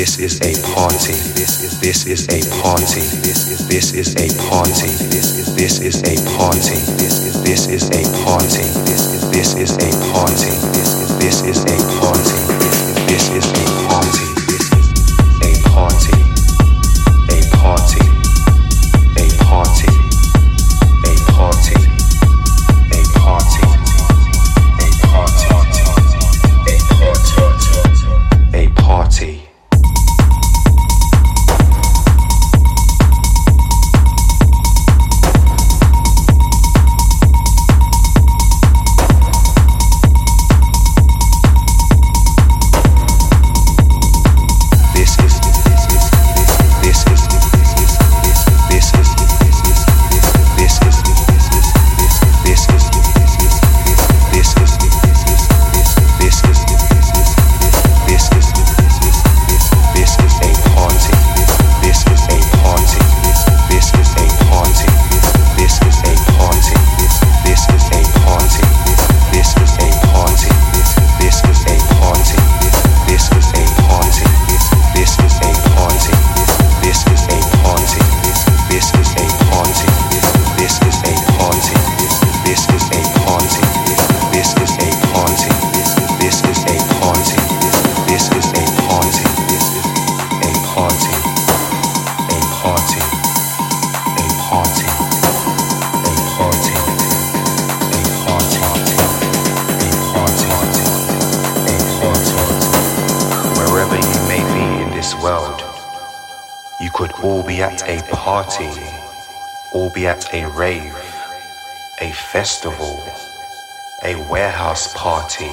This is a party. This is this is a party. This is this is a party. This is this is a party. This is this is a party. This is this is a party. This is this is a party. All be at a party. All be at a rave. A festival. A warehouse party.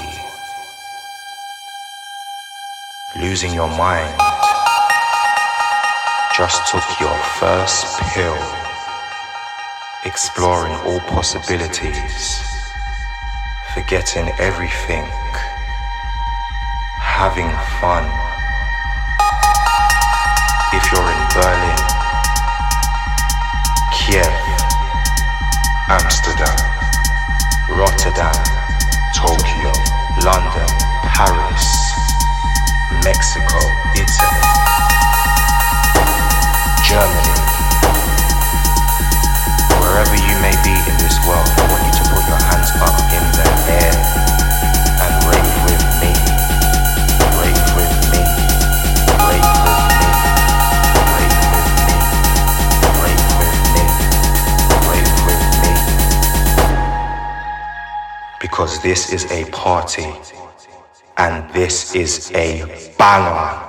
Losing your mind. Just took your first pill, exploring all possibilities, forgetting everything, having fun. If you're Amsterdam, Rotterdam, Tokyo, London, Paris, Mexico, Italy. Germany. Wherever you may be in this world, I want you to put your hands up in the Because this is a party and this is a banger.